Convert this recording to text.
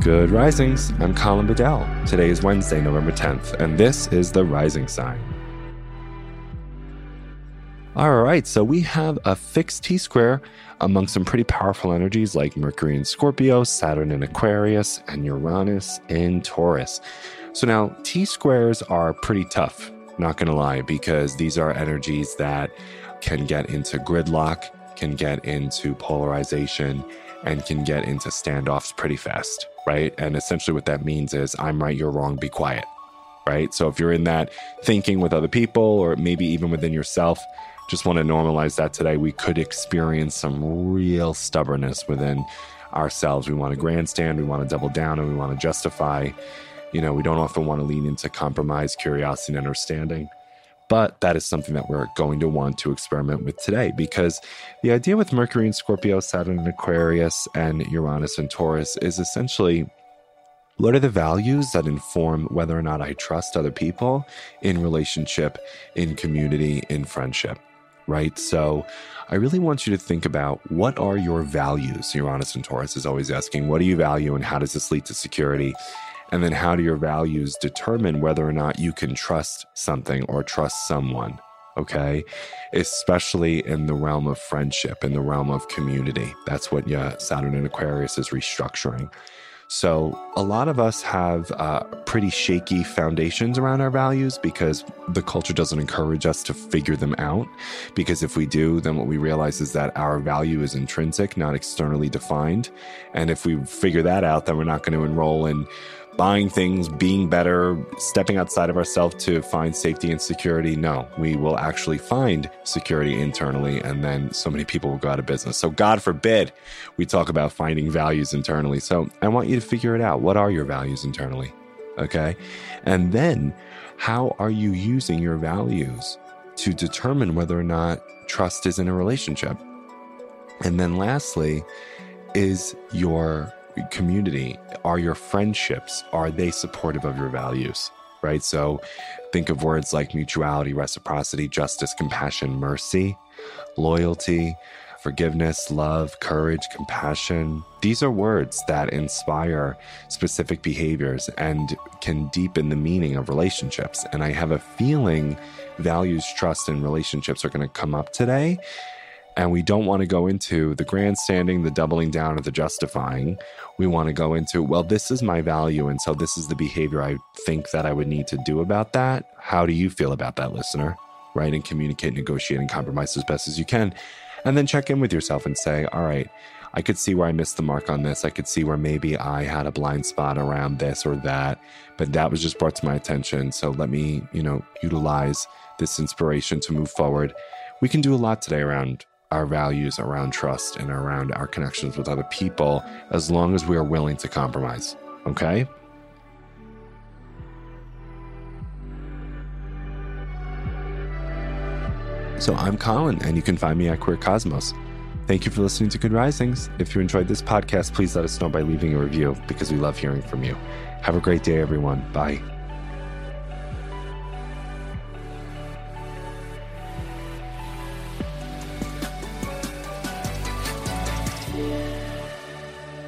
Good risings. I'm Colin Bedell. Today is Wednesday, November 10th, and this is the Rising Sign. All right, so we have a fixed T square among some pretty powerful energies like Mercury in Scorpio, Saturn in Aquarius, and Uranus in Taurus. So now T squares are pretty tough, not gonna lie, because these are energies that can get into gridlock, can get into polarization, and can get into standoffs pretty fast, right? And essentially, what that means is I'm right, you're wrong, be quiet, right? So if you're in that thinking with other people or maybe even within yourself, just want to normalize that today. We could experience some real stubbornness within ourselves. We want to grandstand, we want to double down, and we want to justify. You know, we don't often want to lean into compromise, curiosity, and understanding. But that is something that we're going to want to experiment with today because the idea with Mercury in Scorpio, Saturn in Aquarius, and Uranus in Taurus is essentially what are the values that inform whether or not I trust other people in relationship, in community, in friendship, right? So I really want you to think about what are your values? Uranus and Taurus is always asking, what do you value and how does this lead to security? And then how do your values determine whether or not you can trust something or trust someone? Okay. Especially in the realm of friendship, in the realm of community. That's what yeah, Saturn in Aquarius is restructuring. So, a lot of us have uh, pretty shaky foundations around our values because the culture doesn't encourage us to figure them out. Because if we do, then what we realize is that our value is intrinsic, not externally defined. And if we figure that out, then we're not going to enroll in buying things, being better, stepping outside of ourselves to find safety and security. No, we will actually find security internally, and then so many people will go out of business. So, God forbid we talk about finding values internally. So, I want you to figure it out. What are your values internally? Okay. And then, how are you using your values to determine whether or not trust is in a relationship? And then, lastly, is your community? Are your friendships, are they supportive of your values? Right. So think of words like mutuality, reciprocity, justice, compassion, mercy, loyalty, forgiveness, love, courage, compassion. These are words that inspire specific behaviors and can deepen the meaning of relationships. And I have a feeling values, trust, and relationships are going to come up today. And we don't want to go into the grandstanding, the doubling down, or the justifying. We want to go into, well, this is my value. And so this is the behavior I think that I would need to do about that. How do you feel about that, listener? Right? And communicate, negotiate, and compromise as best as you can. And then check in with yourself and say, all right, I could see where I missed the mark on this. I could see where maybe I had a blind spot around this or that, but that was just brought to my attention. So let me, you know, utilize this inspiration to move forward. We can do a lot today around our values around trust and around our connections with other people as long as we are willing to compromise. Okay? So I'm Colin, and you can find me at Queer Cosmos. Thank you for listening to Good Risings. If you enjoyed this podcast, please let us know by leaving a review because we love hearing from you. Have a great day, everyone. Bye.